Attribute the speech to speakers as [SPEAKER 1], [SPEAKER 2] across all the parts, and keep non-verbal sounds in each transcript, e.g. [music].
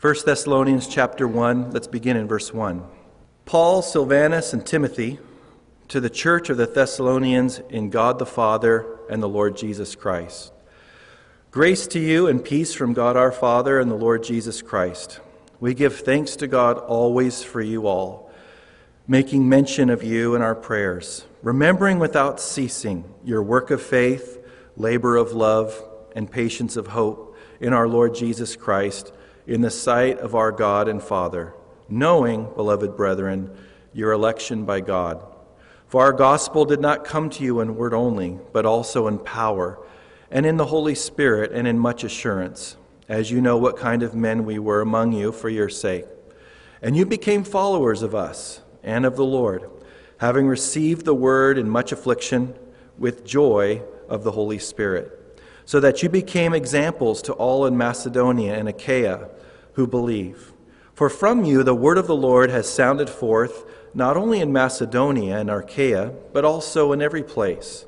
[SPEAKER 1] 1 Thessalonians chapter 1, let's begin in verse 1. Paul, Silvanus, and Timothy, to the church of the Thessalonians in God the Father and the Lord Jesus Christ. Grace to you and peace from God our Father and the Lord Jesus Christ. We give thanks to God always for you all, making mention of you in our prayers, remembering without ceasing your work of faith, labor of love, and patience of hope in our Lord Jesus Christ in the sight of our God and Father, knowing, beloved brethren, your election by God. For our gospel did not come to you in word only, but also in power, and in the Holy Spirit, and in much assurance, as you know what kind of men we were among you for your sake. And you became followers of us and of the Lord, having received the word in much affliction with joy of the Holy Spirit so that you became examples to all in Macedonia and Achaia who believe. For from you the word of the Lord has sounded forth, not only in Macedonia and Achaia, but also in every place.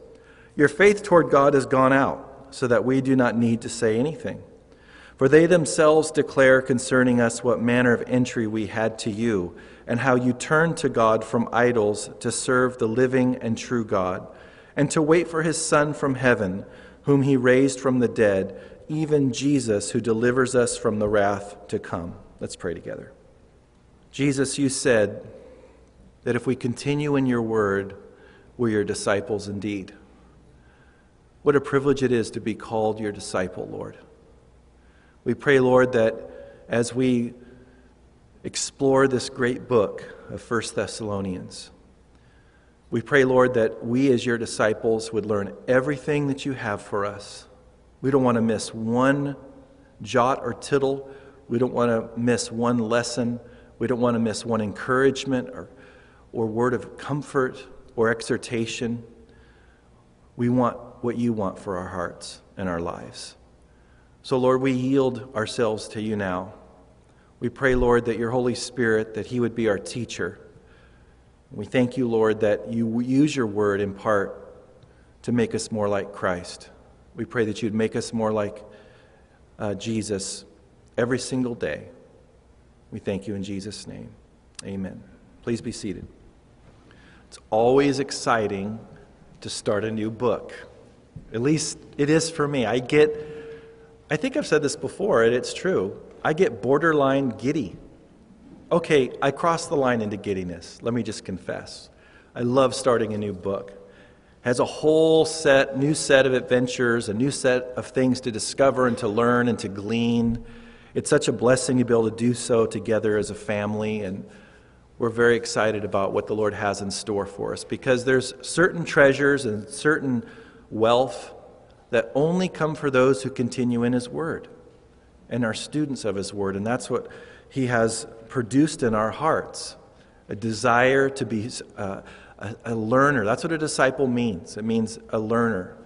[SPEAKER 1] Your faith toward God has gone out, so that we do not need to say anything. For they themselves declare concerning us what manner of entry we had to you, and how you turned to God from idols to serve the living and true God, and to wait for his Son from heaven whom he raised from the dead, even Jesus, who delivers us from the wrath to come. Let's pray together. Jesus, you said that if we continue in your word, we're your disciples indeed. What a privilege it is to be called your disciple, Lord. We pray, Lord, that as we explore this great book of 1 Thessalonians, we pray, Lord, that we as your disciples would learn everything that you have for us. We don't want to miss one jot or tittle. We don't want to miss one lesson. We don't want to miss one encouragement or, or word of comfort or exhortation. We want what you want for our hearts and our lives. So, Lord, we yield ourselves to you now. We pray, Lord, that your Holy Spirit, that he would be our teacher we thank you, Lord, that you use your word in part to make us more like Christ. We pray that you'd make us more like uh, Jesus every single day. We thank you in Jesus' name. Amen. Please be seated. It's always exciting to start a new book. At least it is for me. I get, I think I've said this before, and it's true. I get borderline giddy Okay, I crossed the line into giddiness. Let me just confess. I love starting a new book. Has a whole set, new set of adventures, a new set of things to discover and to learn and to glean. It's such a blessing to be able to do so together as a family, and we're very excited about what the Lord has in store for us because there's certain treasures and certain wealth that only come for those who continue in His Word and are students of His Word, and that's what He has produced in our hearts a desire to be uh, a, a learner. That's what a disciple means. It means a learner.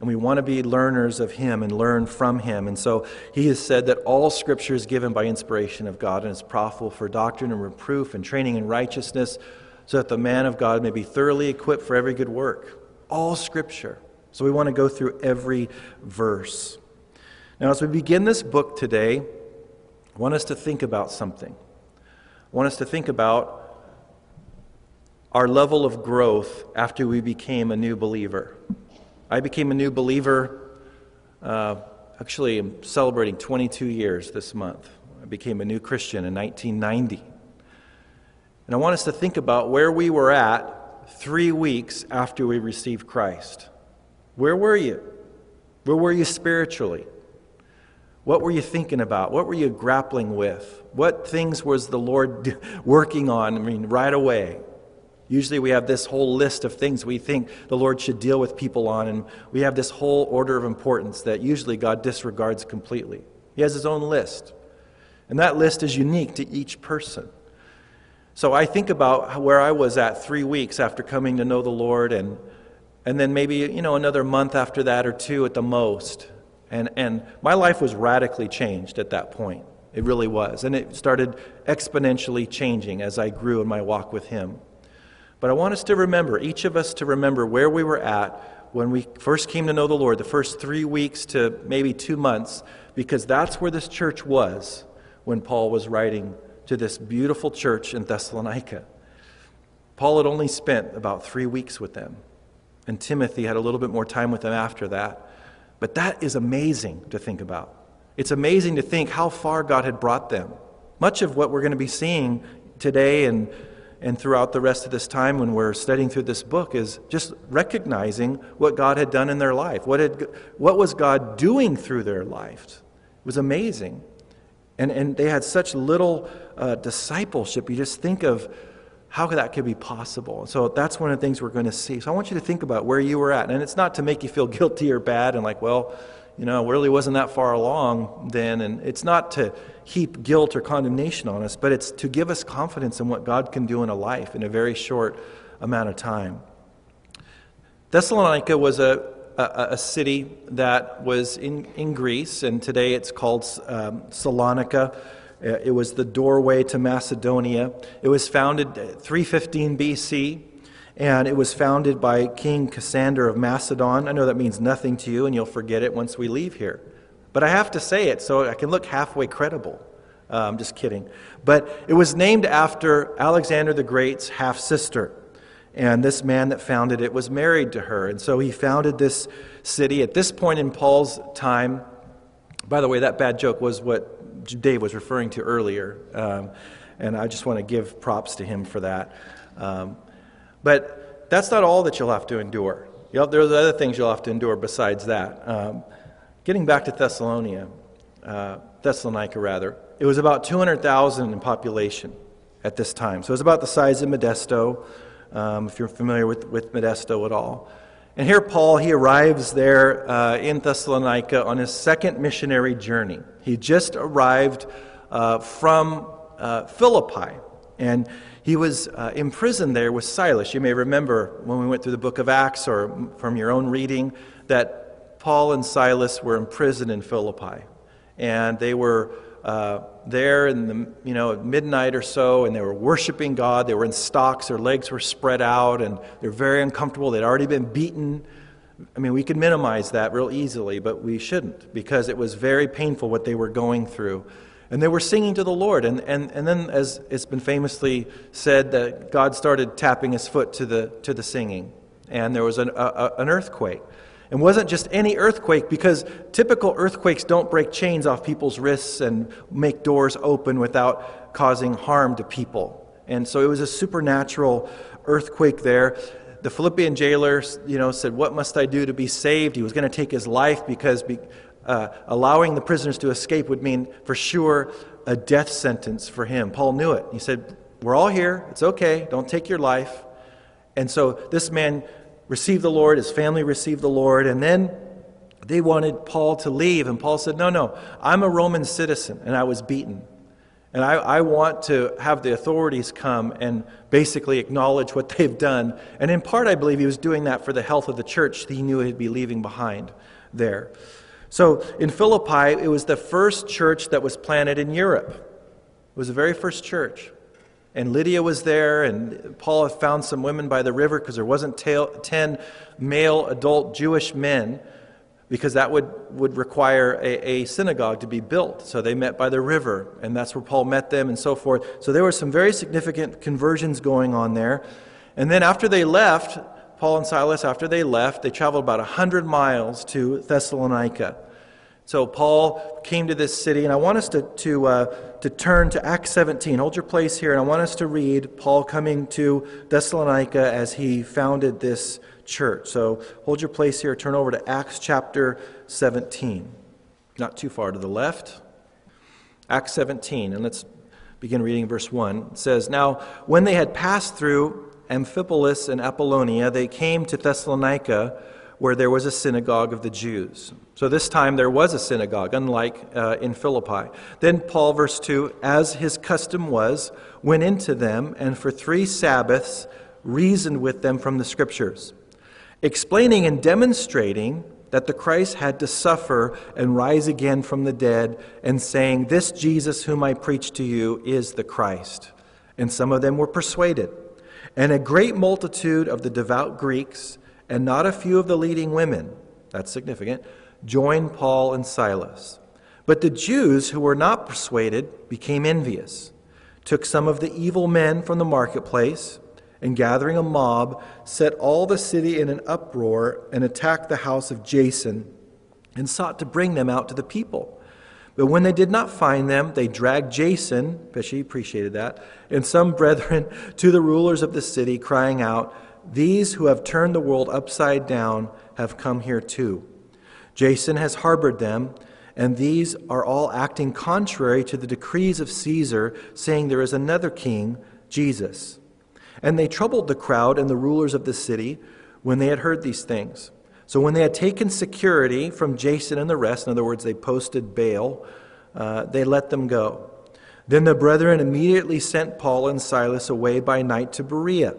[SPEAKER 1] And we want to be learners of Him and learn from Him. And so He has said that all Scripture is given by inspiration of God and is profitable for doctrine and reproof and training in righteousness, so that the man of God may be thoroughly equipped for every good work. All Scripture. So we want to go through every verse. Now, as we begin this book today, I want us to think about something. I want us to think about our level of growth after we became a new believer. I became a new believer, uh, actually, I'm celebrating 22 years this month. I became a new Christian in 1990. And I want us to think about where we were at three weeks after we received Christ. Where were you? Where were you spiritually? What were you thinking about? What were you grappling with? What things was the Lord [laughs] working on? I mean, right away. Usually we have this whole list of things we think the Lord should deal with people on, and we have this whole order of importance that usually God disregards completely. He has his own list. And that list is unique to each person. So I think about where I was at three weeks after coming to know the Lord, and, and then maybe, you know, another month after that or two at the most. And, and my life was radically changed at that point. It really was. And it started exponentially changing as I grew in my walk with Him. But I want us to remember, each of us to remember where we were at when we first came to know the Lord, the first three weeks to maybe two months, because that's where this church was when Paul was writing to this beautiful church in Thessalonica. Paul had only spent about three weeks with them, and Timothy had a little bit more time with them after that. But that is amazing to think about. It's amazing to think how far God had brought them. Much of what we're going to be seeing today and, and throughout the rest of this time when we're studying through this book is just recognizing what God had done in their life. What, had, what was God doing through their life? It was amazing. And, and they had such little uh, discipleship. You just think of how that could be possible. So that's one of the things we're going to see. So I want you to think about where you were at. And it's not to make you feel [laughs] guilty or bad and like, well, you know, really wasn't that far along then. And it's not to heap guilt or condemnation on us, but it's to give us confidence in what God can do in a life in a very short amount of time. Thessalonica was a, a, a city that was in, in Greece, and today it's called um, Salonika. Uh, it was the doorway to Macedonia. It was founded 315 BC. And it was founded by King Cassander of Macedon. I know that means nothing to you, and you'll forget it once we leave here. But I have to say it so I can look halfway credible. Uh, I'm just kidding. But it was named after Alexander the Great's half sister. And this man that founded it was married to her. And so he founded this city. At this point in Paul's time, by the way, that bad joke was what Dave was referring to earlier. Um, and I just want to give props to him for that. Um, but that's not all that you'll have to endure. You know, there's other things you'll have to endure besides that. Um, getting back to Thessalonica, uh, Thessalonica rather, it was about 200,000 in population at this time. So it was about the size of Modesto, um, if you're familiar with, with Modesto at all. And here, Paul, he arrives there uh, in Thessalonica on his second missionary journey. He just arrived uh, from uh, Philippi. And he was uh, imprisoned there with Silas. You may remember when we went through the book of Acts or from your own reading that Paul and Silas were imprisoned in Philippi. And they were uh, there in the you know midnight or so, and they were worshiping God. They were in stocks, their legs were spread out, and they're very uncomfortable. They'd already been beaten. I mean, we could minimize that real easily, but we shouldn't because it was very painful what they were going through. And they were singing to the Lord. And, and, and then, as it's been famously said, that God started tapping his foot to the, to the singing. And there was an, a, an earthquake. It wasn't just any earthquake, because typical earthquakes don't break chains off people's wrists and make doors open without causing harm to people. And so it was a supernatural earthquake there. The Philippian jailer, you know, said, "What must I do to be saved?" He was going to take his life because uh, allowing the prisoners to escape would mean for sure a death sentence for him. Paul knew it. He said, We're all here. It's okay. Don't take your life. And so this man received the Lord, his family received the Lord, and then they wanted Paul to leave. And Paul said, No, no, I'm a Roman citizen, and I was beaten. And I, I, want to have the authorities come and basically acknowledge what they've done. And in part, I believe he was doing that for the health of the church that he knew he'd be leaving behind there. So in Philippi, it was the first church that was planted in Europe. It was the very first church. And Lydia was there, and Paul had found some women by the river because there wasn't 10 male adult Jewish men, because that would, would require a, a synagogue to be built. So they met by the river, and that's where Paul met them, and so forth. So there were some very significant conversions going on there. And then after they left, Paul and Silas, after they left, they traveled about 100 miles to Thessalonica. So Paul came to this city, and I want us to, to, uh, to turn to Acts 17. Hold your place here, and I want us to read Paul coming to Thessalonica as he founded this church. So hold your place here, turn over to Acts chapter 17. Not too far to the left. Acts 17, and let's begin reading verse 1. It says, Now, when they had passed through Amphipolis and Apollonia, they came to Thessalonica, where there was a synagogue of the Jews. So this time there was a synagogue, unlike uh, in Philippi. Then Paul, verse 2, as his custom was, went into them and for three Sabbaths reasoned with them from the Scriptures, explaining and demonstrating that the Christ had to suffer and rise again from the dead, and saying, This Jesus whom I preach to you is the Christ. And some of them were persuaded. And a great multitude of the devout Greeks, and not a few of the leading women, that's significant, joined Paul and Silas. But the Jews who were not persuaded became envious, took some of the evil men from the marketplace, and gathering a mob, set all the city in an uproar and attacked the house of Jason and sought to bring them out to the people. But when they did not find them, they dragged Jason, but she appreciated that, and some [laughs] brethren to the rulers of the city, crying out, These who have turned the world upside down have come here too. Jason has harbored them, and these are all acting contrary to the decrees of Caesar, saying there is another king, Jesus. And they troubled the crowd and the rulers of the city when they had heard these things. So when they had taken security from Jason and the rest, in other words, they posted bail, uh, they let them go. Then the brethren immediately sent Paul and Silas away by night to Berea.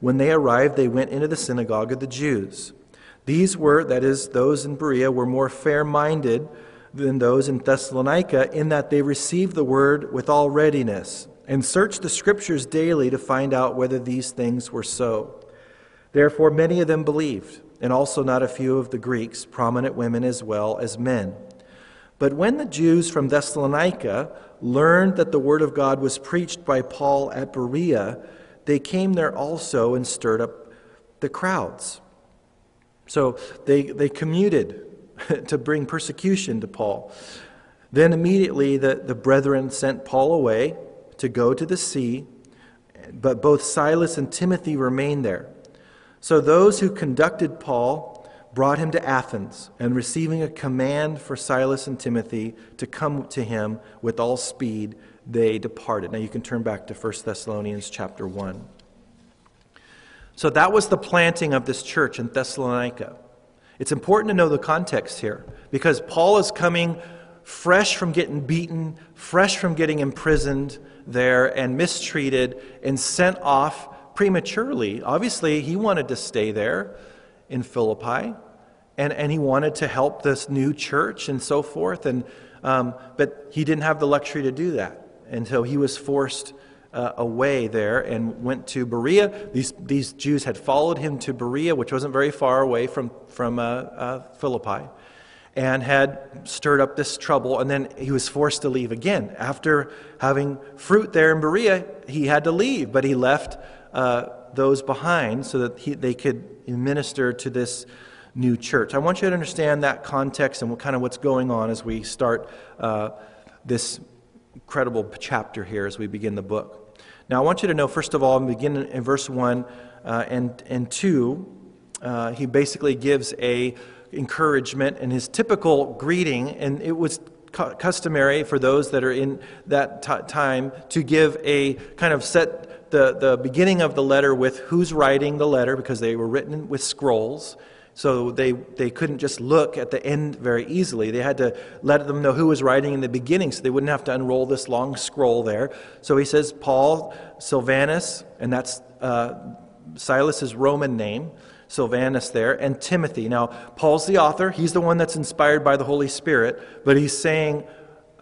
[SPEAKER 1] When they arrived, they went into the synagogue of the Jews. These were, that is, those in Berea, were more fair minded than those in Thessalonica, in that they received the word with all readiness and searched the scriptures daily to find out whether these things were so. Therefore, many of them believed and also not a few of the Greeks, prominent women as well as men. But when the Jews from Thessalonica learned that the word of God was preached by Paul at Berea, they came there also and stirred up the crowds. So they, they commuted [laughs] to bring persecution to Paul. Then immediately the, the brethren sent Paul away to go to the sea, but both Silas and Timothy remained there. So those who conducted Paul brought him to Athens, and receiving a command for Silas and Timothy to come to him with all speed, they departed. Now you can turn back to 1 Thessalonians chapter 1. So that was the planting of this church in Thessalonica. It's important to know the context here because Paul is coming fresh from getting beaten, fresh from getting imprisoned there and mistreated and sent off prematurely. Obviously, he wanted to stay there in Philippi, and, and he wanted to help this new church and so forth. And, um, but he didn't have the luxury to do that. And so he was forced uh, away there and went to Berea. These, these Jews had followed him to Berea, which wasn't very far away from, from uh, uh, Philippi, and had stirred up this trouble. And then he was forced to leave again. After having fruit there in Berea, he had to leave, but he left uh, those behind so that he, they could minister to this new church. I want you to understand that context and what kind of what's going on as we start uh, this incredible chapter here as we begin the book. Now, I want you to know, first of all, begin in verse 1 uh, and, and 2, uh, he basically gives a encouragement and his typical greeting, and it was customary for those that are in that t- time to give a kind of set the, the beginning of the letter with who's writing the letter because they were written with scrolls. So they, they couldn't just look at the end very easily. They had to let them know who was writing in the beginning so they wouldn't have to unroll this long scroll there. So he says Paul, Silvanus, and that's uh, Silas's Roman name, Silvanus there, and Timothy. Now, Paul's the author. He's the one that's inspired by the Holy Spirit, but he's saying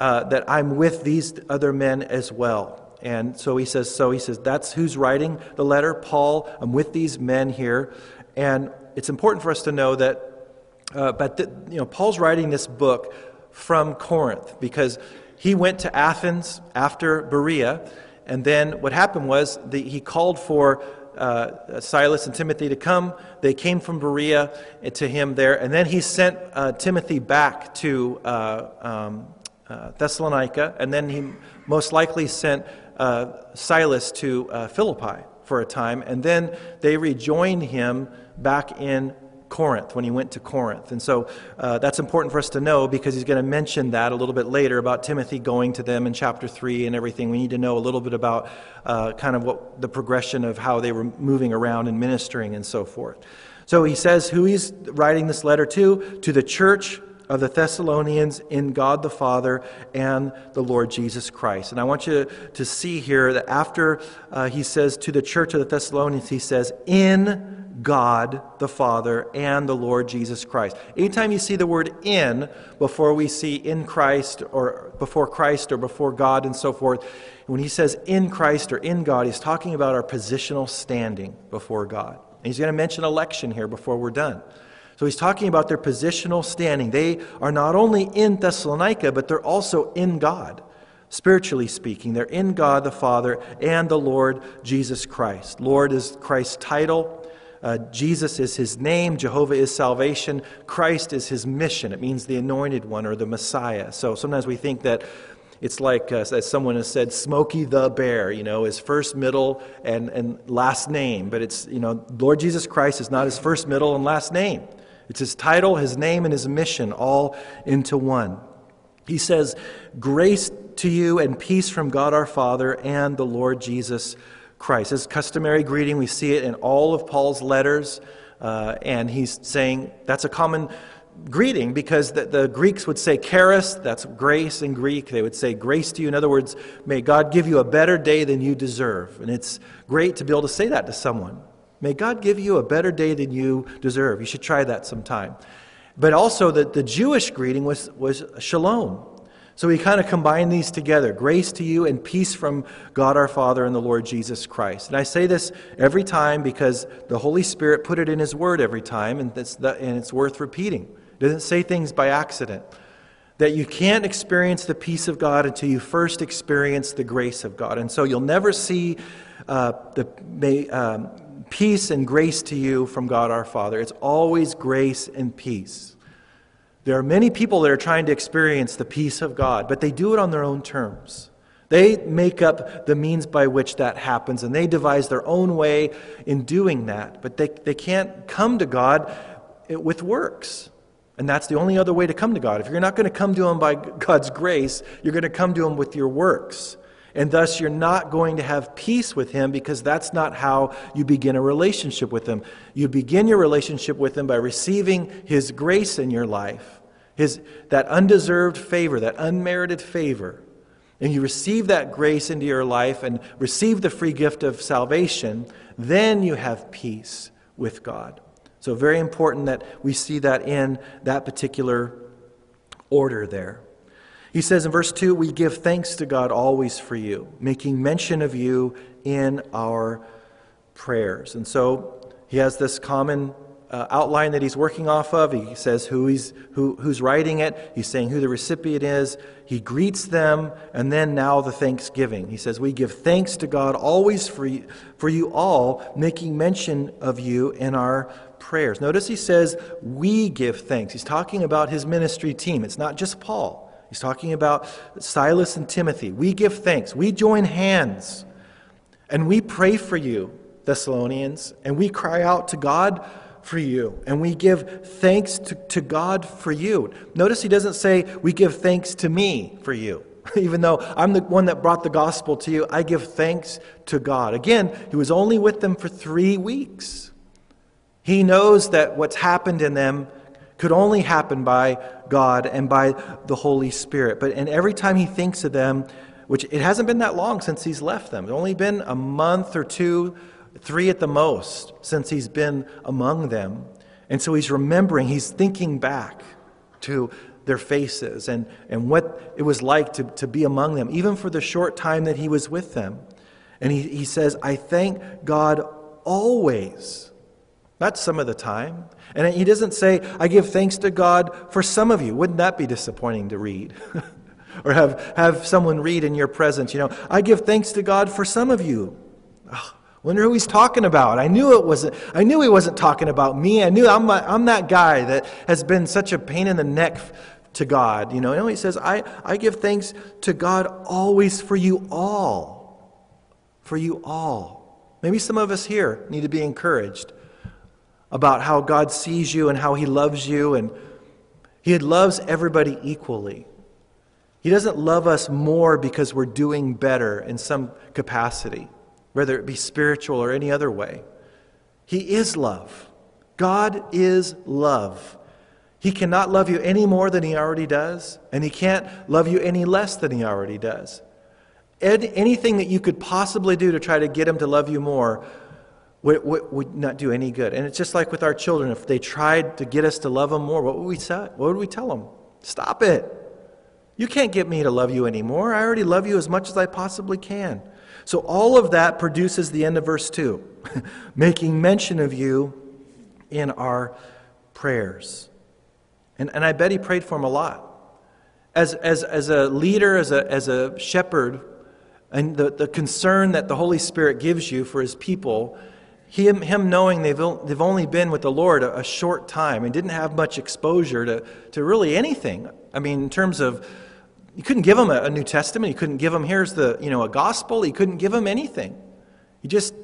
[SPEAKER 1] uh, that I'm with these other men as well. And so he says, so he says, that's who's writing the letter, Paul. I'm with these men here. And it's important for us to know that, uh, but the, you know, Paul's writing this book from Corinth because he went to Athens after Berea. And then what happened was the, he called for uh, Silas and Timothy to come. They came from Berea to him there. And then he sent uh, Timothy back to uh, um, uh, Thessalonica. And then he most likely sent uh, Silas to uh, Philippi for a time, and then they rejoined him back in Corinth when he went to Corinth. And so uh, that's important for us to know because he's going to mention that a little bit later about Timothy going to them in chapter 3 and everything. We need to know a little bit about uh, kind of what the progression of how they were moving around and ministering and so forth. So he says who he's writing this letter to to the church of the Thessalonians in God the Father and the Lord Jesus Christ. And I want you to see here that after uh, he says to the church of the Thessalonians, he says, in God the Father and the Lord Jesus Christ. Anytime you see the word in before we see in Christ or before Christ or before God and so forth, when he says in Christ or in God, he's talking about our positional standing before God. And he's going to mention election here before we're done. So he's talking about their positional standing. They are not only in Thessalonica, but they're also in God, spiritually speaking. They're in God the Father and the Lord Jesus Christ. Lord is Christ's title. Uh, Jesus is his name. Jehovah is salvation. Christ is his mission. It means the anointed one or the Messiah. So sometimes we think that it's like, uh, as someone has said, Smokey the Bear, you know, his first, middle, and, and last name. But it's, you know, Lord Jesus Christ is not his first, middle, and last name. It's his title, his name, and his mission all into one. He says, Grace to you and peace from God our Father and the Lord Jesus Christ. His customary greeting, we see it in all of Paul's letters. Uh, and he's saying that's a common greeting because the, the, Greeks would say charis, that's grace in Greek. They would say grace to you. In other words, may God give you a better day than you deserve. And it's great to be able to say that to someone. May God give you a better day than you deserve. You should try that sometime. But also, that the Jewish greeting was, was shalom. So we kind of combine these together grace to you and peace from God our Father and the Lord Jesus Christ. And I say this every time because the Holy Spirit put it in His Word every time, and it's, the, and it's worth repeating. It doesn't say things by accident. That you can't experience the peace of God until you first experience the grace of God. And so you'll never see uh, the, may, um, peace and grace to you from God our Father. It's always grace and peace. There are many people that are trying to experience the peace of God, but they do it on their own terms. They make up the means by which that happens, and they devise their own way in doing that. But they, they can't come to God with works. And that's the only other way to come to God. If you're not going to come to Him by God's grace, you're going to come to Him with your works. And thus, you're not going to have peace with Him because that's not how you begin a relationship with Him. You begin your relationship with Him by receiving His grace in your life, His, that undeserved favor, that unmerited favor. And you receive that grace into your life and receive the free gift of salvation, then you have peace with God. So, very important that we see that in that particular order there. He says in verse 2 We give thanks to God always for you, making mention of you in our prayers. And so he has this common uh, outline that he's working off of. He says who he's, who, who's writing it, he's saying who the recipient is. He greets them, and then now the thanksgiving. He says, We give thanks to God always for you, for you all, making mention of you in our prayers. Notice he says, We give thanks. He's talking about his ministry team. It's not just Paul. He's talking about Silas and Timothy. We give thanks. We join hands. And we pray for you, Thessalonians. And we cry out to God for you. And we give thanks to, to God for you. Notice he doesn't say, We give thanks to me for you. [laughs] Even though I'm the one that brought the gospel to you, I give thanks to God. Again, he was only with them for three weeks. He knows that what's happened in them could only happen by God and by the Holy Spirit. But and every time he thinks of them, which it hasn't been that long since he's left them. It's only been a month or two, three at the most, since he's been among them. And so he's remembering, he's thinking back to their faces and, and what it was like to, to be among them, even for the short time that he was with them. And he, he says, I thank God always. Not some of the time. And he doesn't say, I give thanks to God for some of you. Wouldn't that be disappointing to read? [laughs] or have, have someone read in your presence, you know, I give thanks to God for some of you. Oh, wonder who he's talking about. I knew it wasn't, I knew he wasn't talking about me. I knew I'm, I'm that guy that has been such a pain in the neck to God. You know, and he says, I, I give thanks to God always for you all. For you all. Maybe some of us here need to be encouraged about how God sees you and how He loves you, and He loves everybody equally. He doesn't love us more because we're doing better in some capacity, whether it be spiritual or any other way. He is love. God is love. He cannot love you any more than He already does, and He can't love you any less than He already does. Anything that you could possibly do to try to get Him to love you more would, would, not do any good. And it's just like with our children. If they tried to get us to love them more, what would we say? What would we tell them? Stop it. You can't get me to love you anymore. I already love you as much as I possibly can. So all of that produces the end of verse 2, [laughs] making mention of you in our prayers. And, and I bet he prayed for him a lot. As, as, as a leader, as a, as a shepherd, and the, the concern that the Holy Spirit gives you for his people, him, him knowing they've, they've only been with the Lord a, a short time and didn't have much exposure to, to really anything. I mean, in terms of, you couldn't give them a, a New Testament, you couldn't give them, here's the, you know, a gospel, you couldn't give them anything. You just,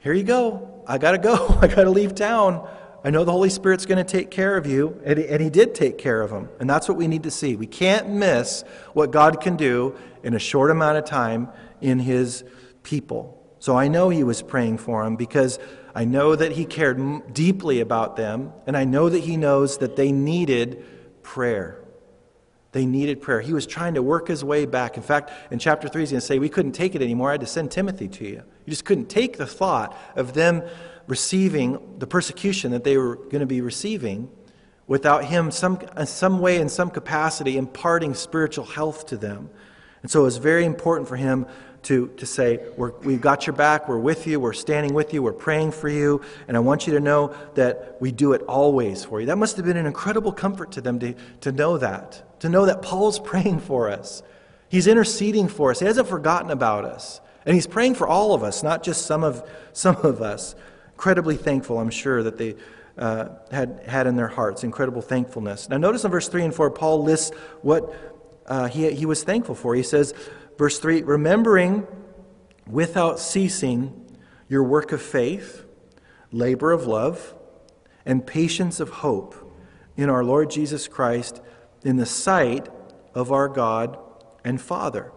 [SPEAKER 1] here you go. I got to go. [laughs] I got to leave town. I know the Holy Spirit's going to take care of you, and he, and he did take care of him. And that's what we need to see. We can't miss what God can do in a short amount of time in His people. So I know He was praying for them because I know that He cared deeply about them, and I know that He knows that they needed prayer. They needed prayer. He was trying to work his way back. In fact, in chapter 3, he's going to say, We couldn't take it anymore. I had to send Timothy to you. You just couldn't take the thought of them receiving the persecution that they were going to be receiving without him some, uh, some way in some capacity imparting spiritual health to them and so it was very important for him to, to say we have got your back. We're with you. We're standing with you. We're praying for you. And i want you to know that we do it always for you. That must have been an incredible comfort to them to, to know that to know that paul's [laughs] praying for us. He's interceding for us. He hasn't forgotten about us. And he's praying for all of us not just some of some of us. Incredibly thankful, I'm sure, that they uh, had, had in their hearts. Incredible thankfulness. Now, notice in verse 3 and 4, Paul lists what uh, he, he was thankful for. He says, verse 3 remembering without ceasing your work of faith, labor of love, and patience of hope in our Lord Jesus Christ in the sight of our God and Father.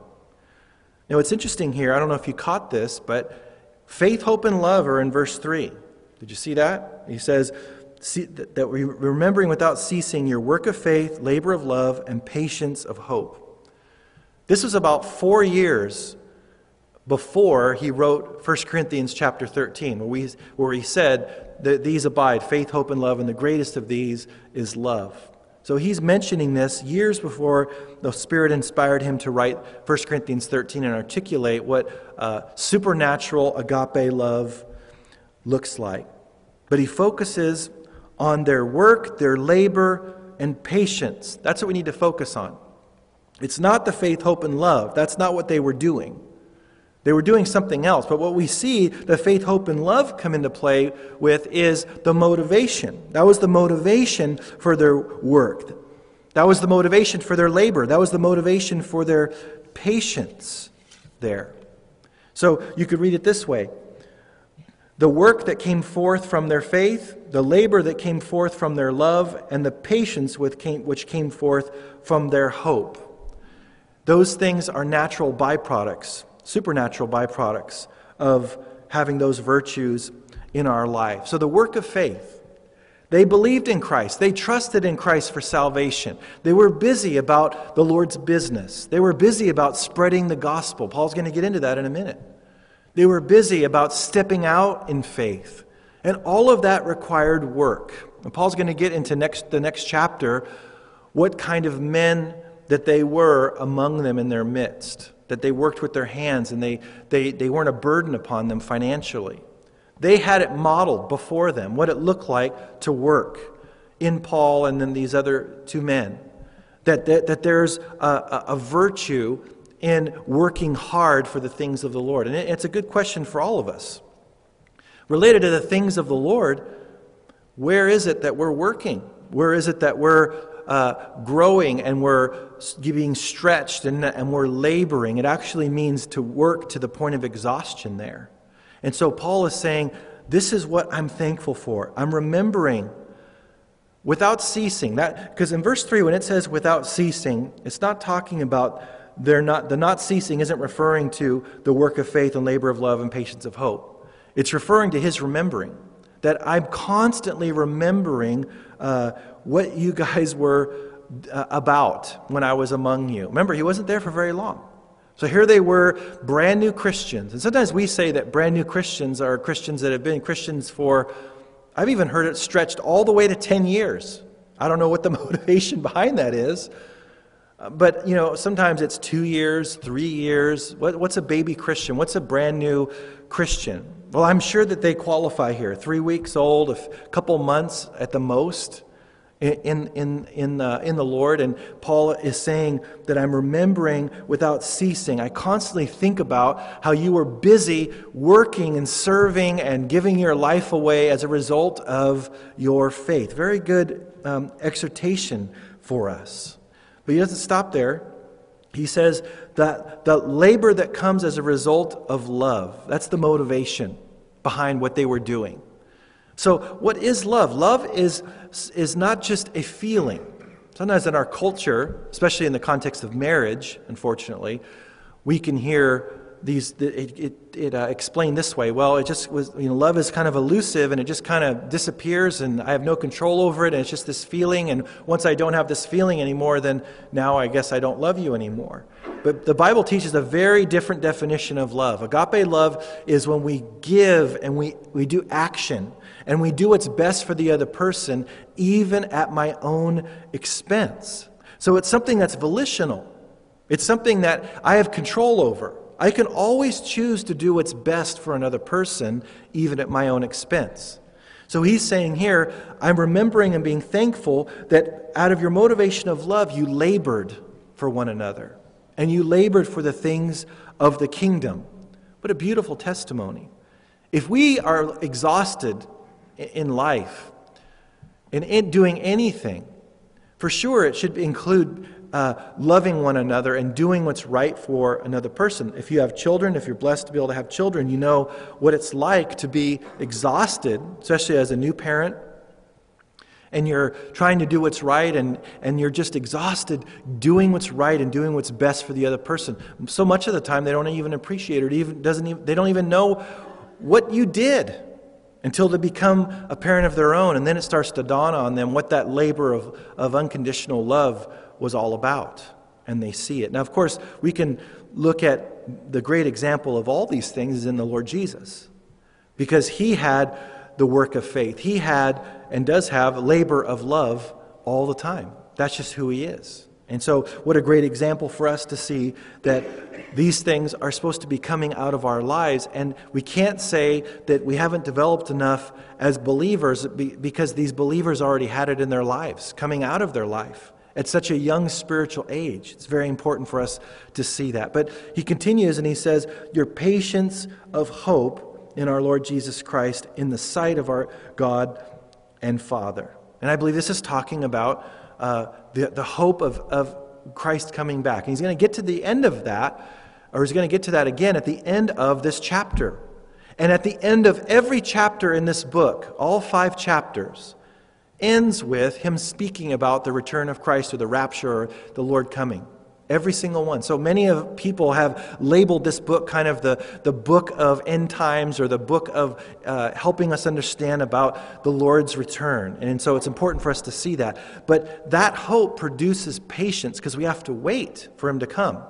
[SPEAKER 1] Now, it's interesting here. I don't know if you caught this, but Faith, hope, and love are in verse 3. Did you see that? He says that we're remembering without ceasing your work of faith, labor of love, and patience of hope. This was about four years before he wrote 1 Corinthians chapter 13, where, we, where he said that these abide faith, hope, and love, and the greatest of these is love. So he's mentioning this years before the Spirit inspired him to write 1 Corinthians 13 and articulate what uh, supernatural agape love looks like. But he focuses on their work, their labor, and patience. That's what we need to focus on. It's not the faith, hope, and love. That's not what they were doing. They were doing something else. But what we see the faith, hope, and love come into play with is the motivation. That was the motivation for their work. That was the motivation for their labor. That was the motivation for their patience there. So you could read it this way The work that came forth from their faith, the labor that came forth from their love, and the patience which came forth from their hope. Those things are natural byproducts supernatural byproducts of having those virtues in our life. So, the work of faith. They believed in Christ. They trusted in Christ for salvation. They were busy about the Lord's business. They were busy about spreading the gospel. Paul's going to get into that in a minute. They were busy about stepping out in faith. And all of that required work. And Paul's going to get into next, the next chapter what kind of men that they were among them in their midst that they worked with their hands and they, they, they weren't a burden upon them financially. They had it modeled before them, what it looked like to work in Paul and then these other two men. That, that, that there's a, a virtue in working hard for the things of the Lord. And it's a good question for all of us. Related to the things of the Lord, where is it that we're working? Where is it that we're uh, growing and we're being stretched and, and we're laboring. It actually means to work to the point of exhaustion there. And so Paul is saying, This is what I'm thankful for. I'm remembering without ceasing. That Because in verse 3, when it says without ceasing, it's not talking about they're not, the not ceasing isn't referring to the work of faith and labor of love and patience of hope. It's referring to his remembering. That I'm constantly remembering uh, what you guys were uh, about when I was among you. Remember, he wasn't there for very long. So here they were, brand new Christians. And sometimes we say that brand new Christians are Christians that have been Christians for, I've even heard it stretched all the way to 10 years. I don't know what the [laughs] motivation behind that is. Uh, but, you know, sometimes it's two years, three years. What, what's a baby Christian? What's a brand new Christian? Well, I'm sure that they qualify here. Three weeks old, a couple months at the most in, in, in, the, in the Lord. And Paul is saying that I'm remembering without ceasing. I constantly think about how you were busy working and serving and giving your life away as a result of your faith. Very good um, exhortation for us. But he doesn't stop there. He says that the labor that comes as a result of love, that's the motivation behind what they were doing. So, what is love? Love is, is not just a feeling. Sometimes in our culture, especially in the context of marriage, unfortunately, we can hear these it, it, it uh, explained this way well it just was you know love is kind of elusive and it just kind of disappears and i have no control over it and it's just this feeling and once i don't have this feeling anymore then now i guess i don't love you anymore but the bible teaches a very different definition of love agape love is when we give and we, we do action and we do what's best for the other person even at my own expense so it's something that's volitional it's something that i have control over I can always choose to do what's best for another person, even at my own expense. So he's saying here, I'm remembering and being thankful that out of your motivation of love, you labored for one another and you labored for the things of the kingdom. What a beautiful testimony. If we are exhausted in life and in doing anything, for sure it should include uh, loving one another and doing what's right for another person. If you have children, if you're blessed to be able to have children, you know what it's like to be exhausted, especially as a new parent. And you're trying to do what's right, and, and you're just exhausted doing what's right and doing what's best for the other person. So much of the time, they don't even appreciate it. Even, doesn't even, they don't even know what you did until they become a parent of their own. And then it starts to dawn on them what that labor of, of unconditional love was all about, and they see it. Now, of course, we can look at the great example of all these things is in the Lord Jesus, because he had the work of faith. He had and does have labor of love all the time. That's just who he is. And so, what a great example for us to see that these things are supposed to be coming out of our lives. And we can't say that we haven't developed enough as believers because these believers already had it in their lives, coming out of their life at such a young spiritual age. It's very important for us to see that. But he continues and he says, Your patience of hope in our Lord Jesus Christ in the sight of our God and Father. And I believe this is talking about uh, the, the hope of, of Christ coming back. And he's going to get to the end of that, or he's going to get to that again at the end of this chapter. And at the end of every chapter in this book, all five chapters, ends with him speaking about the return of Christ or the rapture or the Lord coming. Every single one. So many of people have labeled this book kind of the, the book of end times or the book of uh, helping us understand about the Lord's return. And so it's important for us to see that. But that hope produces patience because we have to wait for him to come.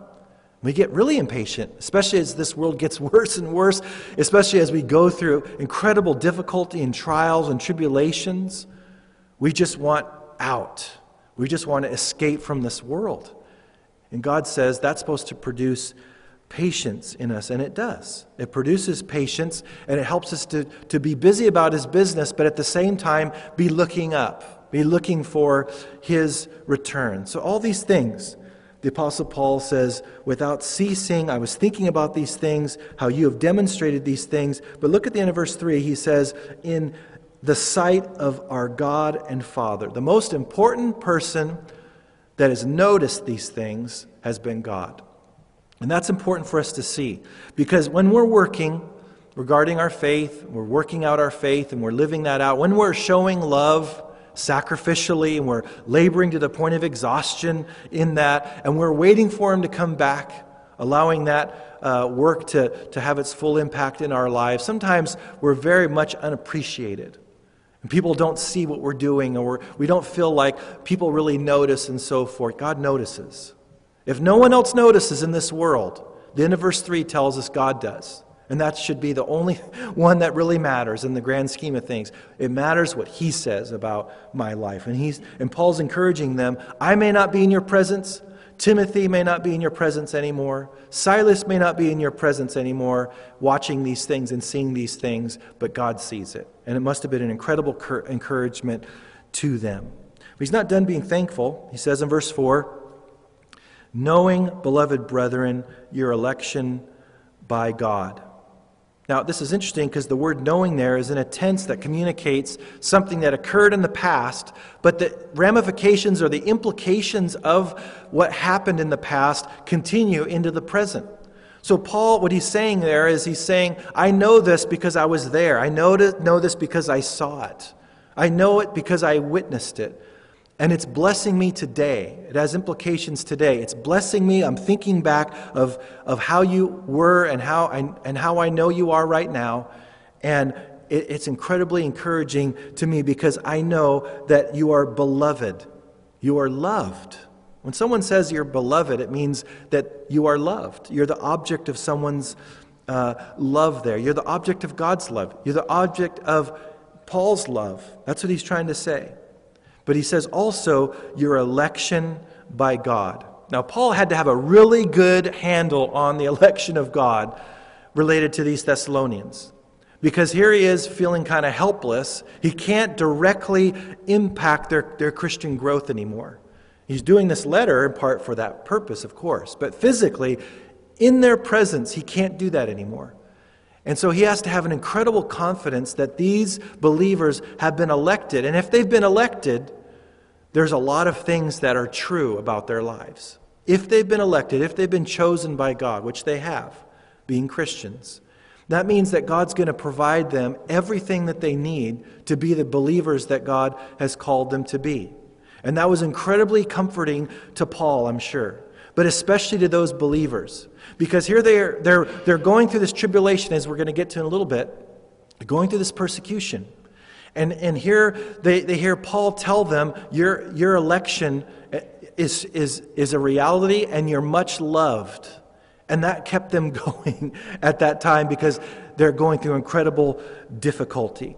[SPEAKER 1] We get really impatient, especially as this world gets [laughs] worse and worse, especially as we go through incredible difficulty and trials and tribulations. We just want out. We just want to escape from this world. And God says that's supposed to produce patience in us, and it does. It produces patience, and it helps us to, to be busy about His business, but at the same time, be looking up, be looking for His return. So, all these things, the Apostle Paul says, without ceasing, I was thinking about these things, how you have demonstrated these things. But look at the end of verse 3. He says, in the sight of our God and Father. The most important person that has noticed these things has been God. And that's important for us to see because when we're working regarding our faith, we're working out our faith and we're living that out, when we're showing love sacrificially and we're laboring to the point of exhaustion in that, and we're waiting for Him to come back, allowing that uh, work to, to have its full impact in our lives, sometimes we're very much unappreciated. People don't see what we're doing, or we don't feel like people really notice and so forth. God notices. If no one else notices in this world, the end of verse 3 tells us God does. And that should be the only [laughs] one that really matters in the grand scheme of things. It matters what he says about my life. And, he's, and Paul's encouraging them I may not be in your presence Timothy may not be in your presence anymore. Silas may not be in your presence anymore, watching these things and seeing these things, but God sees it. And it must have been an incredible encouragement to them. But he's not done being thankful. He says in verse 4 Knowing, beloved brethren, your election by God. Now, this is interesting because the word knowing there is in a tense that communicates something that occurred in the past, but the ramifications or the implications of what happened in the past continue into the present. So, Paul, what he's saying there is he's saying, I know this because I was there. I know, to, know this because I saw it. I know it because I witnessed it. And it's blessing me today. It has implications today. It's blessing me. I'm thinking back of, of how you were and how, I, and how I know you are right now. And it, it's incredibly encouraging to me because I know that you are beloved. You are loved. When someone says you're beloved, it means that you are loved. You're the object of someone's uh, love there. You're the object of God's love. You're the object of Paul's love. That's what he's trying to say. But he says also your election by God. Now, Paul had to have a really good handle on the [laughs] election of God related to these Thessalonians. Because here he is feeling kind of helpless. He can't directly impact their, their Christian growth anymore. He's doing this letter in part for that purpose, of course. But physically, in their presence, he can't do that anymore. And so he has to have an incredible confidence that these believers have been elected. And if they've been elected, there's a lot of things that are true about their lives. If they've been elected, if they've been chosen by God, which they have, being Christians, that means that God's going to provide them everything that they need to be the believers that God has called them to be. And that was incredibly comforting to Paul, I'm sure, but especially to those believers. Because here they are, they're, they're going through this tribulation, as we're going to get to in a little bit, they're going through this persecution. And, and here they, they hear Paul tell them, your, your election eh, is, is, is a reality and you're much loved. And that kept them [laughs] going at that time because they're going through incredible difficulty.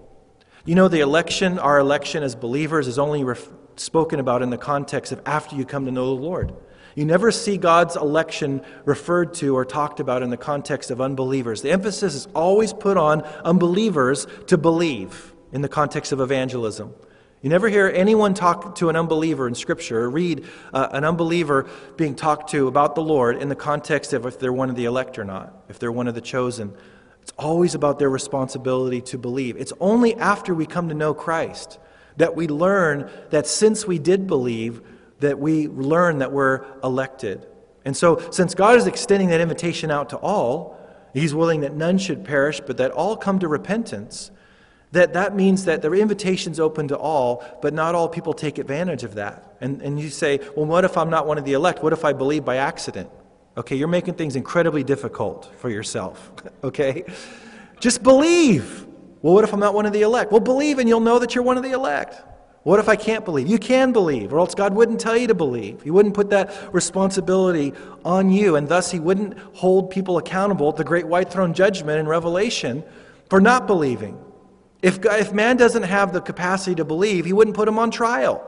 [SPEAKER 1] You know, the election, our election as believers, is only ref- spoken about in the context of after you come to know the Lord. You never see God's election referred to or talked about in the context of unbelievers. The emphasis is always put on unbelievers to believe in the context of evangelism. You never hear anyone talk to an unbeliever in Scripture or read uh, an unbeliever being talked to about the Lord in the context of if they're one of the elect or not, if they're one of the chosen. It's always about their responsibility to believe. It's only after we come to know Christ that we learn that since we did believe, that we learn that we're elected. And so, since God is extending that invitation out to all, He's willing that none should perish, but that all come to repentance. That that means that the invitation's open to all, but not all people take advantage of that. And, and you say, well, what if I'm not one of the elect? What if I believe by accident? Okay, you're making things incredibly difficult for yourself. [laughs] okay? Just believe. Well, what if I'm not one of the elect? Well, believe and you'll know that you're one of the elect. What if I can't believe? You can believe, or else God wouldn't tell you to believe. He wouldn't put that responsibility on you, and thus He wouldn't hold people accountable at the great white throne judgment in Revelation for not believing. If, if man doesn't have the capacity to believe, He wouldn't put him on trial.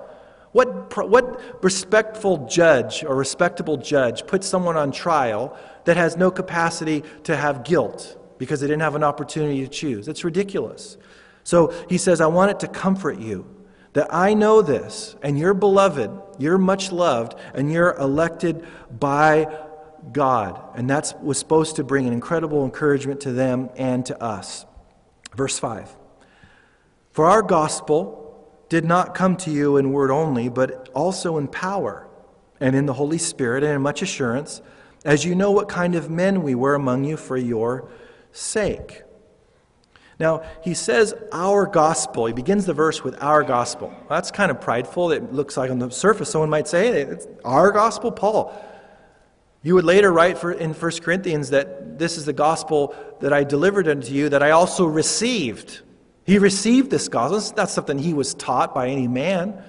[SPEAKER 1] What, what respectful judge or respectable judge puts someone on trial that has no capacity to have guilt because they didn't have an opportunity to choose? It's ridiculous. So he says, I want it to comfort you that I know this, and you're beloved, you're much loved, and you're elected by God. And that was supposed to bring an incredible encouragement to them and to us. Verse 5 For our gospel did not come to you in word only, but also in power, and in the Holy Spirit, and in much assurance, as you know what kind of men we were among you for your sake. Now, he says our gospel. He begins the verse with our gospel. Well, that's kind of prideful. It looks like on the surface someone might say, hey, it's our gospel, Paul. You would later write for, in 1 Corinthians that this is the gospel that I delivered unto you, that I also received. He received this gospel. It's not something he was taught by any man.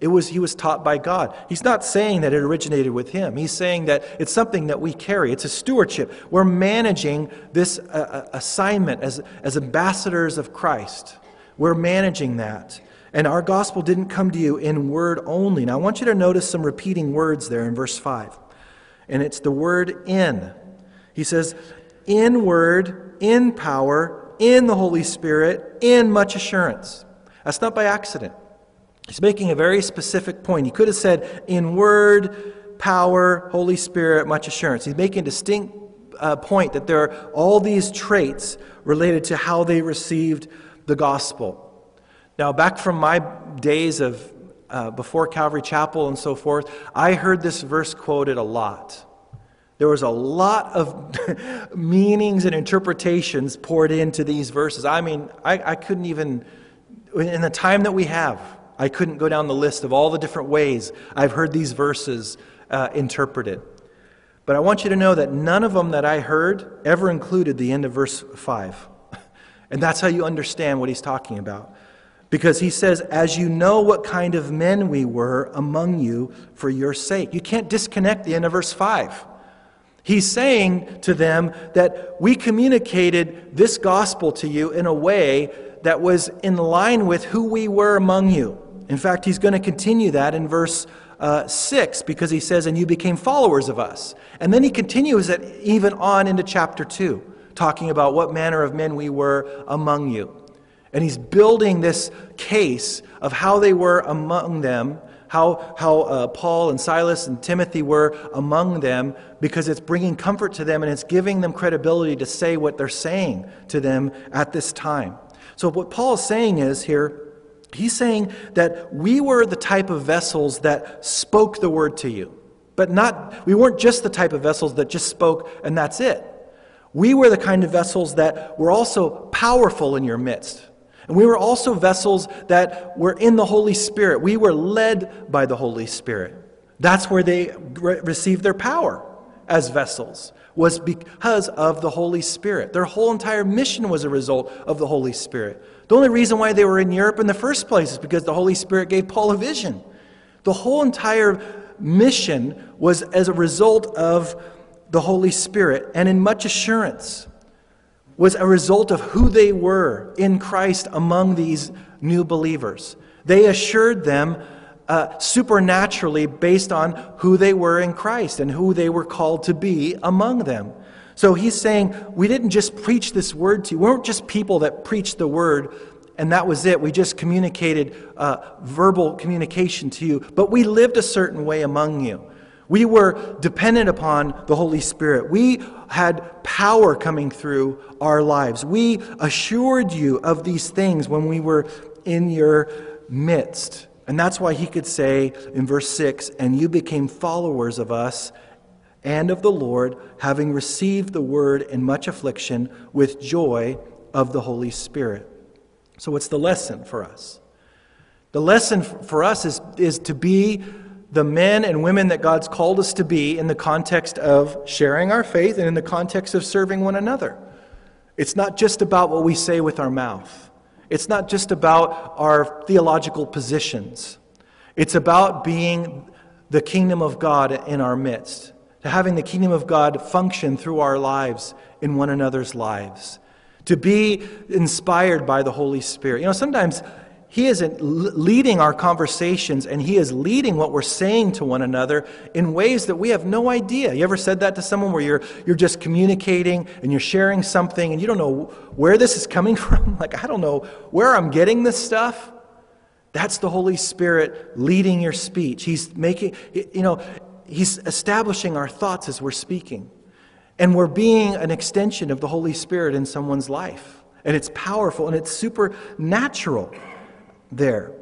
[SPEAKER 1] It was he was taught by God. He's not saying that it originated with him. He's saying that it's something that we carry. It's a stewardship. We're managing this uh, uh, assignment as, as ambassadors of Christ. We're managing that. And our gospel didn't come to you in word only. Now I want you to notice some repeating words there in verse 5. And it's the word in. He says, in word, in power, in the Holy Spirit, in much assurance. That's not by accident. He's making a very specific point. He could have said, in word, power, Holy Spirit, much assurance. He's making a distinct uh, point that there are all these traits related to how they received the gospel. Now, back from my days of uh, before Calvary Chapel and so forth, I heard this verse quoted a lot. There was a lot of [laughs] meanings and interpretations poured into these verses. I mean, I, I couldn't even, in the time that we have, I couldn't go down the list of all the different ways I've heard these verses uh, interpreted. But I want you to know that none of them that I heard ever included the end of verse 5. [laughs] And that's how you understand what he's talking about. Because he says, As you know what kind of men we were among you for your sake. You can't disconnect the end of verse 5. He's saying to them that we communicated this gospel to you in a way that was in line with who we were among you. In fact, he's going to continue that in verse uh, 6 because he says, And you became followers of us. And then he continues it even on into chapter 2, talking about what manner of men we were among you. And he's building this case of how they were among them how, how uh, Paul and Silas and Timothy were among them because it's bringing comfort to them and it's giving them credibility to say what they're saying to them at this time. So, what Paul is saying is here, he's saying that we were the type of vessels that spoke the word to you. But not, we weren't just the type of vessels that just spoke and that's it. We were the kind of vessels that were also powerful in your midst. And we were also vessels that were in the Holy Spirit. We were led by the Holy Spirit. That's where they re- received their power as vessels, was because of the Holy Spirit. Their whole entire mission was a result of the Holy Spirit. The only reason why they were in Europe in the first place is because the Holy Spirit gave Paul a vision. The whole entire mission was as a result of the Holy Spirit and in much assurance was a result of who they were in Christ among these new believers. They assured them uh, supernaturally based on who they were in Christ and who they were called to be among them. So he's saying, We didn't just preach this word to you. We weren't just people that preached the word and that was it. We just communicated uh, verbal communication to you, but we lived a certain way among you. We were dependent upon the Holy Spirit. We had power coming through our lives. We assured you of these things when we were in your midst. And that's why he could say in verse 6 And you became followers of us and of the Lord, having received the word in much affliction with joy of the Holy Spirit. So, what's the lesson for us? The lesson for us is, is to be the men and women that God's called us to be in the context of sharing our faith and in the context of serving one another. It's not just about what we say with our mouth, it's not just about our theological positions. It's about being the kingdom of God in our midst, to having the kingdom of God function through our lives in one another's lives, to be inspired by the Holy Spirit. You know, sometimes he is leading our conversations and He is leading what we're saying to one another in ways that we have no idea. You ever said that to someone where you're, you're just communicating and you're sharing something and you don't know where this is coming [laughs] from? Like, I don't know where I'm getting this stuff. That's the Holy Spirit leading your speech. He's making, you know, He's establishing our thoughts as we're speaking. And we're being an extension of the Holy Spirit in someone's life. And it's powerful and it's supernatural there.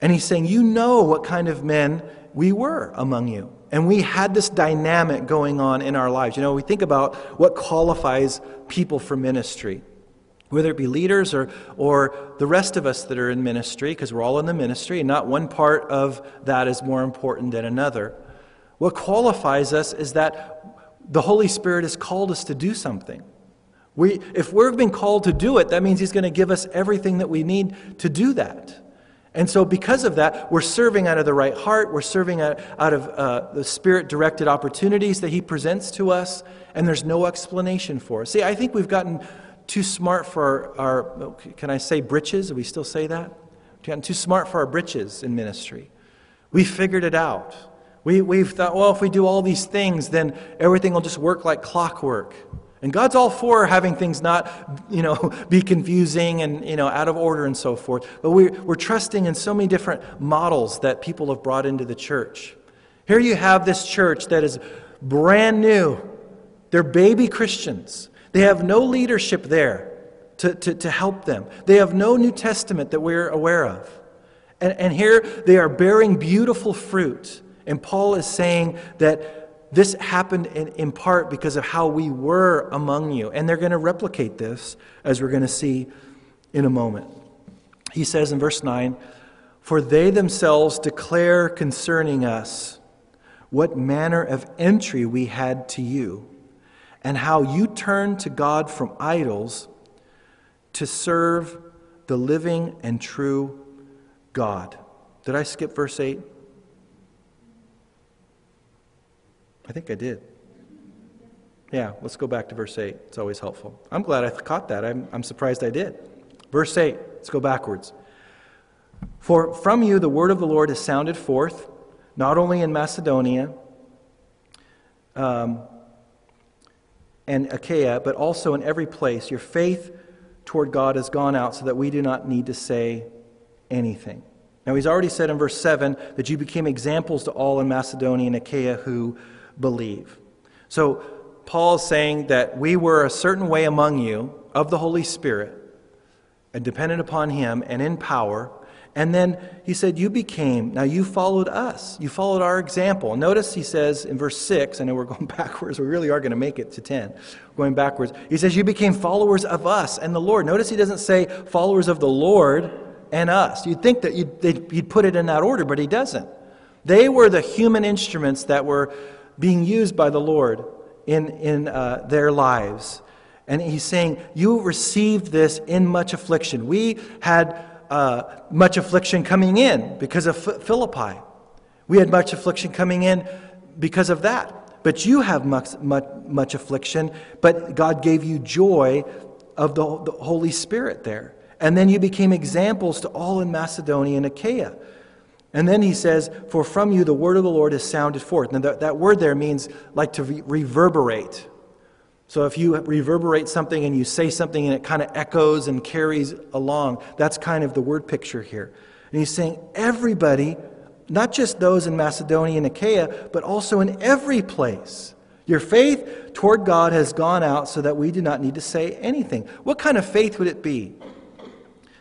[SPEAKER 1] And he's saying, You know what kind of men we were among you. And we had this dynamic going on in our lives. You know, we think about what qualifies people for ministry, whether it be leaders or, or the rest of us that are in ministry, because we're all in the ministry, and not one part of that is more important than another. What qualifies us is that the Holy Spirit has called us to do something. We, if we've been called to do it, that means He's going to give us everything that we need to do that. And so, because of that, we're serving out of the right heart. We're serving out, out of uh, the Spirit directed opportunities that He presents to us, and there's no explanation for it. See, I think we've gotten too smart for our, our can I say britches? Do we still say that? We've gotten too smart for our britches in ministry. We figured it out. We, we've thought, well, if we do all these things, then everything will just work like clockwork. And God's all for having things not, you know, [laughs] be confusing and, you know, out of order and so forth. But we're, we're trusting in so many different models that people have brought into the church. Here you have this church that is brand new. They're baby Christians. They have no leadership there to, to, to help them. They have no New Testament that we're aware of. And, and here they are bearing beautiful fruit. And Paul is saying that this happened in, in part because of how we were among you. And they're going to replicate this, as we're going to see in a moment. He says in verse 9, For they themselves declare concerning us what manner of entry we had to you, and how you turned to God from idols to serve the living and true God. Did I skip verse 8? I think I did. Yeah, let's go back to verse 8. It's always helpful. I'm glad I caught that. I'm, I'm surprised I did. Verse 8, let's go backwards. For from you the word of the Lord has sounded forth, not only in Macedonia um, and Achaia, but also in every place. Your faith toward God has gone out so that we do not need to say anything. Now, he's already said in verse 7 that you became examples to all in Macedonia and Achaia who believe. So, Paul is saying that we were a certain way among you of the Holy Spirit and dependent upon Him and in power. And then he said, You became, now you followed us. You followed our example. Notice he says in verse 6, I know we're [laughs] going backwards, we really are going to make it to 10, going backwards. He says, You became followers of us and the Lord. Notice he doesn't say followers of the Lord and us. You'd think that you'd, you'd put it in that order, but he doesn't. They were the human instruments that were being used by the Lord in, in uh, their lives. And he's saying, You received this in much affliction. We had uh, much affliction coming in because of Philippi. We had much affliction coming in because of that. But you have much, much, much affliction, but God gave you joy of the, the Holy Spirit there. And then you became examples to all in Macedonia and Achaia. And then he says, For from you the word of the Lord has sounded forth. Now, that, that word there means like to re- reverberate. So if you reverberate something and you say something and it kind of echoes and carries along, that's kind of the word picture here. And he's saying, everybody, not just those in Macedonia and Achaia, but also in every place. Your faith toward God has gone out so that we do not need to say anything. What kind of faith would it be?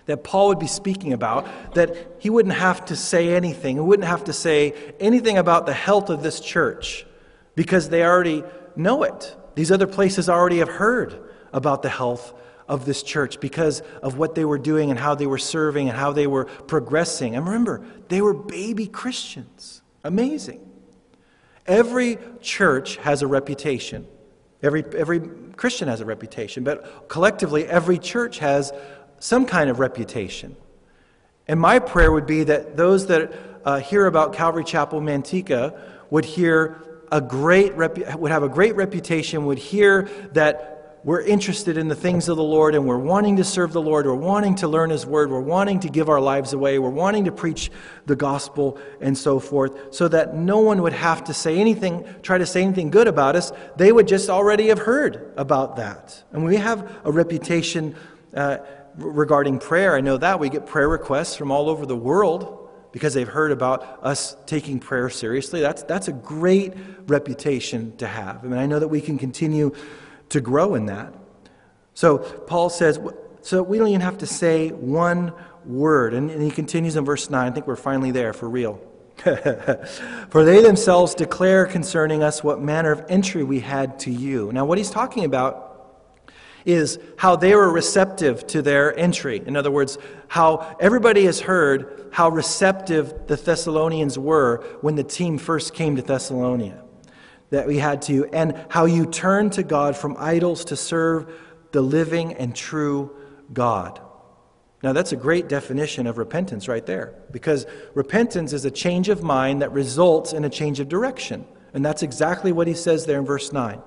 [SPEAKER 1] That Paul would be speaking about, that he wouldn't have to say anything. He wouldn't have to say anything about the health of this church because they already know it. These other places already have heard about the health of this church because of what they were doing and how they were serving and how they were progressing. And remember, they were baby Christians. Amazing. Every church has a reputation. Every, every Christian has a reputation, but collectively, every church has some kind of reputation. And my prayer would be that those that uh, hear about Calvary Chapel Manteca would hear a great repu- would have a great reputation, would hear that we're interested in the things of the Lord and we're wanting to serve the Lord, we're wanting to learn His Word, we're wanting to give our lives away, we're wanting to preach the gospel and so forth, so that no one would have to say anything, try to say anything good about us. They would just already have heard about that. And we have a reputation. Uh, regarding prayer, I know that we get prayer requests from all over the world because they've heard about us taking prayer seriously. That's, that's a great reputation to have. I mean, I know that we can continue to grow in that. So Paul says, so we don't even have to say one word. And, and he continues in verse 9. I think we're finally there for real. [laughs] for they themselves declare concerning us what manner of entry we had to you. Now, what he's talking about is how they were receptive to their entry. In other words, how everybody has heard how receptive the Thessalonians were when the team first came to Thessalonia. That we had to, and how you turned to God from idols to serve the living and true God. Now, that's a great definition of repentance right there, because repentance is a change of mind that results in a change of direction. And that's exactly what he says there in verse 9.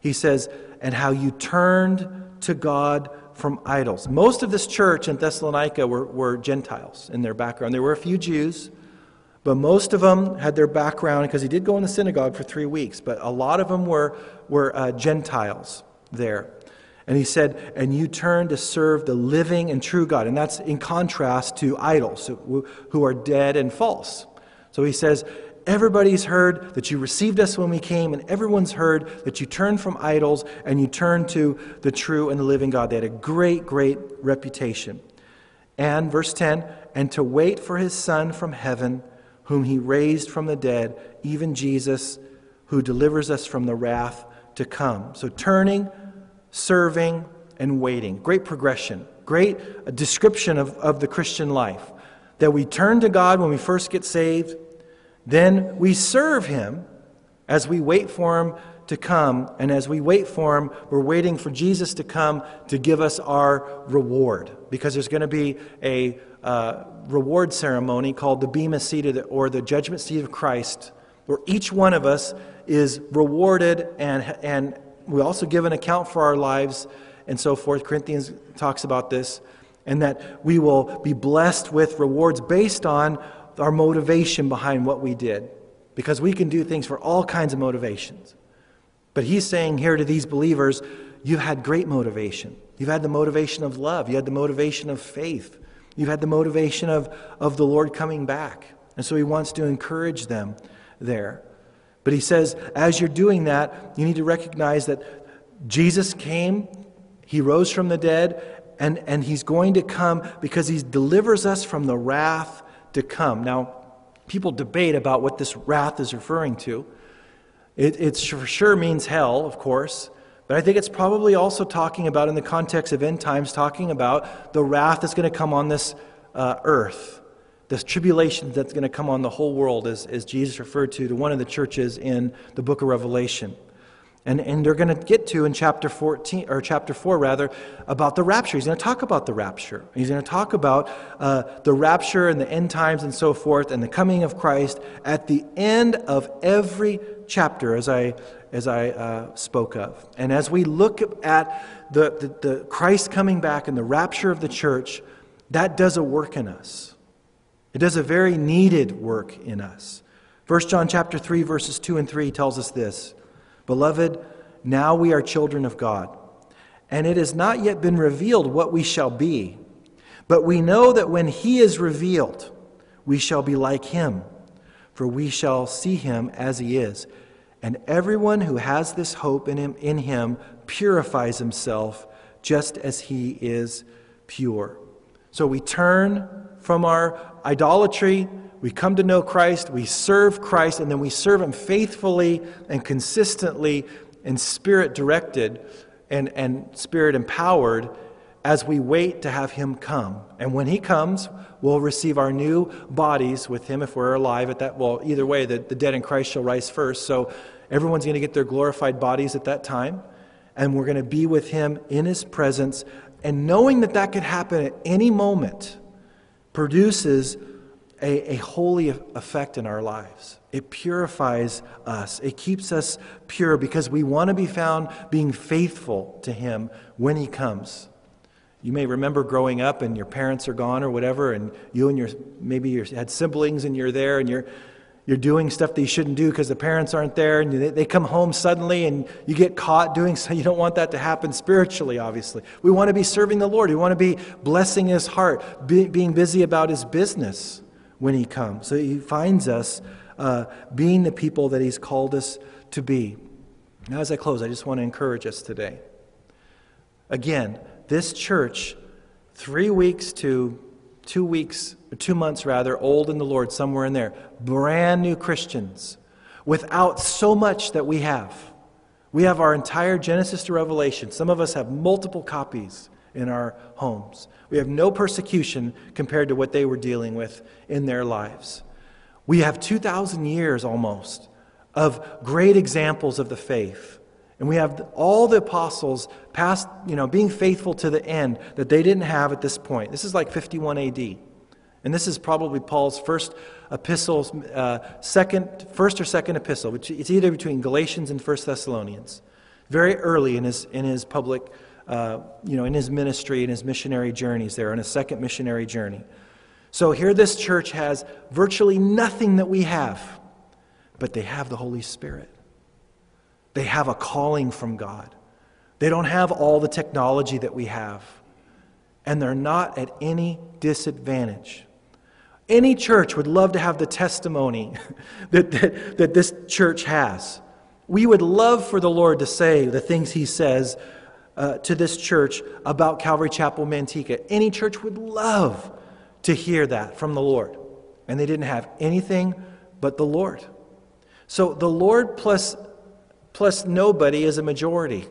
[SPEAKER 1] He says, and how you turned to God from idols. Most of this church in Thessalonica were, were Gentiles in their background. There were a few Jews, But most of them had their background, because he did go in the synagogue for three weeks, but a lot of them were, were uh, Gentiles there. And he said, And you turn to serve the living and true God. And that's in contrast to idols who are dead and false. So he says, Everybody's heard that you received us when we came, and everyone's heard that you turned from idols and you turned to the true and the living God. They had a great, great reputation. And, verse 10, and to wait for his Son from heaven, whom he raised from the dead, even Jesus, who delivers us from the wrath to come. So, turning, serving, and waiting. Great progression, great description of, of the Christian life. That we turn to God when we first get saved then we serve him as we wait for him to come. And as we wait for him, we're waiting for Jesus to come to give us our reward. Because there's going to be a uh, reward ceremony called the Bema Seat or the Judgment Seat of Christ, where each one of us is rewarded and, and we also give an account for our lives and so forth. Corinthians talks about this. And that we will be blessed with rewards based on our motivation behind what we did. Because we can do things for all kinds of motivations. But he's saying here to these believers, you've had great motivation. You've had the motivation of love. You had the motivation of faith. You've had the motivation of, of the Lord coming back. And so he wants to encourage them there. But he says, as you're doing that, you need to recognize that Jesus came, he rose from the dead, and, and he's going to come because he delivers us from the wrath to come. Now, people debate about what this wrath is referring to. It, it for sure means hell, of course, but I think it's probably also talking about, in the context of end times, talking about the wrath that's going to come on this uh, earth, this tribulation that's going to come on the whole world, as, as Jesus referred to to one of the churches in the book of Revelation. And, and they're going to get to in chapter 14, or chapter 4 rather, about the rapture. He's going to talk about the rapture. He's going to talk about uh, the rapture and the end times and so forth and the coming of Christ at the end of every chapter, as I, as I uh, spoke of. And as we look at the, the, the Christ coming back and the rapture of the church, that does a work in us. It does a very needed work in us. 1 John chapter 3 verses 2 and 3 tells us this. Beloved, now we are children of God, and it has not yet been revealed what we shall be. But we know that when he is revealed, we shall be like him, for we shall see him as he is. And everyone who has this hope in him, in him purifies himself just as he is pure. So we turn from our idolatry we come to know Christ, we serve Christ, and then we serve Him faithfully and consistently and spirit directed and, and spirit empowered as we wait to have Him come. And when He comes, we'll receive our new bodies with Him if we're alive at that. Well, either way, the, the dead in Christ shall rise first. So everyone's going to get their glorified bodies at that time. And we're going to be with Him in His presence. And knowing that that could happen at any moment produces a, a holy effect in our lives. It purifies us, it keeps us pure because we want to be found being faithful to Him when He comes. You may remember growing up and your parents are gone or whatever, and you and your maybe you had siblings and you're there and you're you're doing stuff that you shouldn't do because the parents aren't there and they, they come home suddenly and you get caught doing so [laughs] you don't want that to happen spiritually obviously we want to be serving the lord we want to be blessing his heart be, being busy about his business when He comes. So He finds us uh, being the people that He's called us to be. Now, as I close, I just want to encourage us today. Again, this church, three weeks to two weeks, two months rather, old in the Lord, somewhere in there, brand new Christians, without so much that we have. We have our entire Genesis to Revelation. Some of us have multiple copies in our homes. We have no persecution compared to what they were dealing with in their lives. We have 2,000 years almost of great examples of the faith. And we have all the apostles past, you know, being faithful to the end that they didn't have at this point. This is like 51 AD. And this is probably Paul's first epistle, uh, second, first or second epistle, which it's either between Galatians and First Thessalonians. Very early in his, in his public uh, you know, in his ministry and his missionary journeys there, on his second missionary journey. So here, this church has virtually nothing that we have, but they have the Holy Spirit. They have a calling from God. They don't have all the technology that we have, and they're not at any disadvantage. Any church would love to have the testimony [laughs] that, that, that this church has. We would love for the Lord to say the things He says uh, to this church about Calvary Chapel Manteca. Any church would love to hear that from the Lord. And they didn't have anything but the Lord. So the Lord plus, plus nobody is a majority.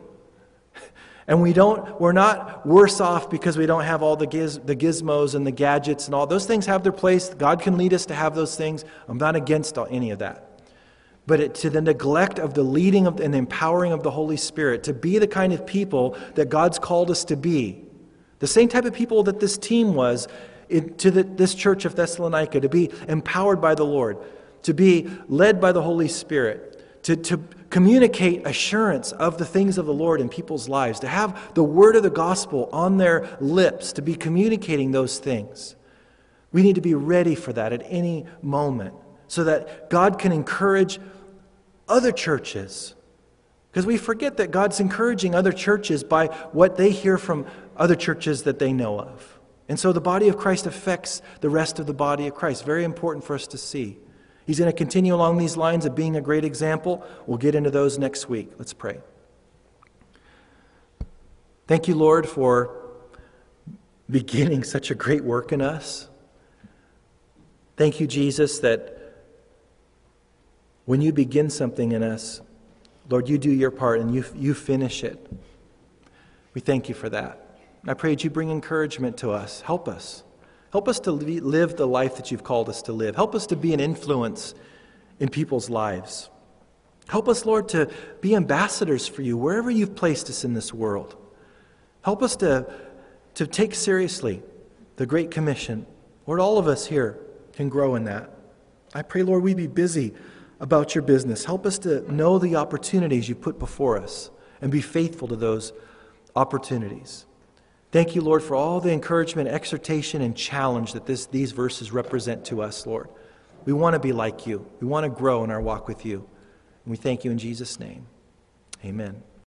[SPEAKER 1] [laughs] And we don't, we're not worse off because we don't have all the, giz, the gizmos and the gadgets and all. Those things have their place. God can lead us to have those things. I'm not against any of that. But it, to the neglect of the leading of, and empowering of the Holy Spirit, to be the kind of people that God's called us to be, the same type of people that this team was to the, this church of Thessalonica, to be empowered by the Lord, to be led by the Holy Spirit, to, to communicate assurance of the things of the Lord in people's lives, to have the word of the gospel on their lips, to be communicating those things. We need to be ready for that at any moment so that God can encourage other churches. Because we forget that God's encouraging other churches by what they hear from other churches that they know of. And so the body of Christ affects the rest of the body of Christ. Very important for us to see. He's going to continue along these lines of being a great example. We'll get into those next week. Let's pray. Thank you, Lord, for beginning such a great work in us. Thank you, Jesus, that when you begin something in us, Lord, you do your part and you, you finish it. We thank you for that. I pray that you bring encouragement to us. Help us. Help us to live the life that you've called us to live. Help us to be an influence in people's lives. Help us, Lord, to be ambassadors for you wherever you've placed us in this world. Help us to, to take seriously the Great Commission. Lord, all of us here can grow in that. I pray, Lord, we be busy about your business. Help us to know the opportunities you put before us and be faithful to those opportunities. Thank you, Lord, for all the encouragement, exhortation, and challenge that this, these verses represent to us, Lord. We want to be like you. We want to grow in our walk with you. And we thank you in Jesus' name. Amen.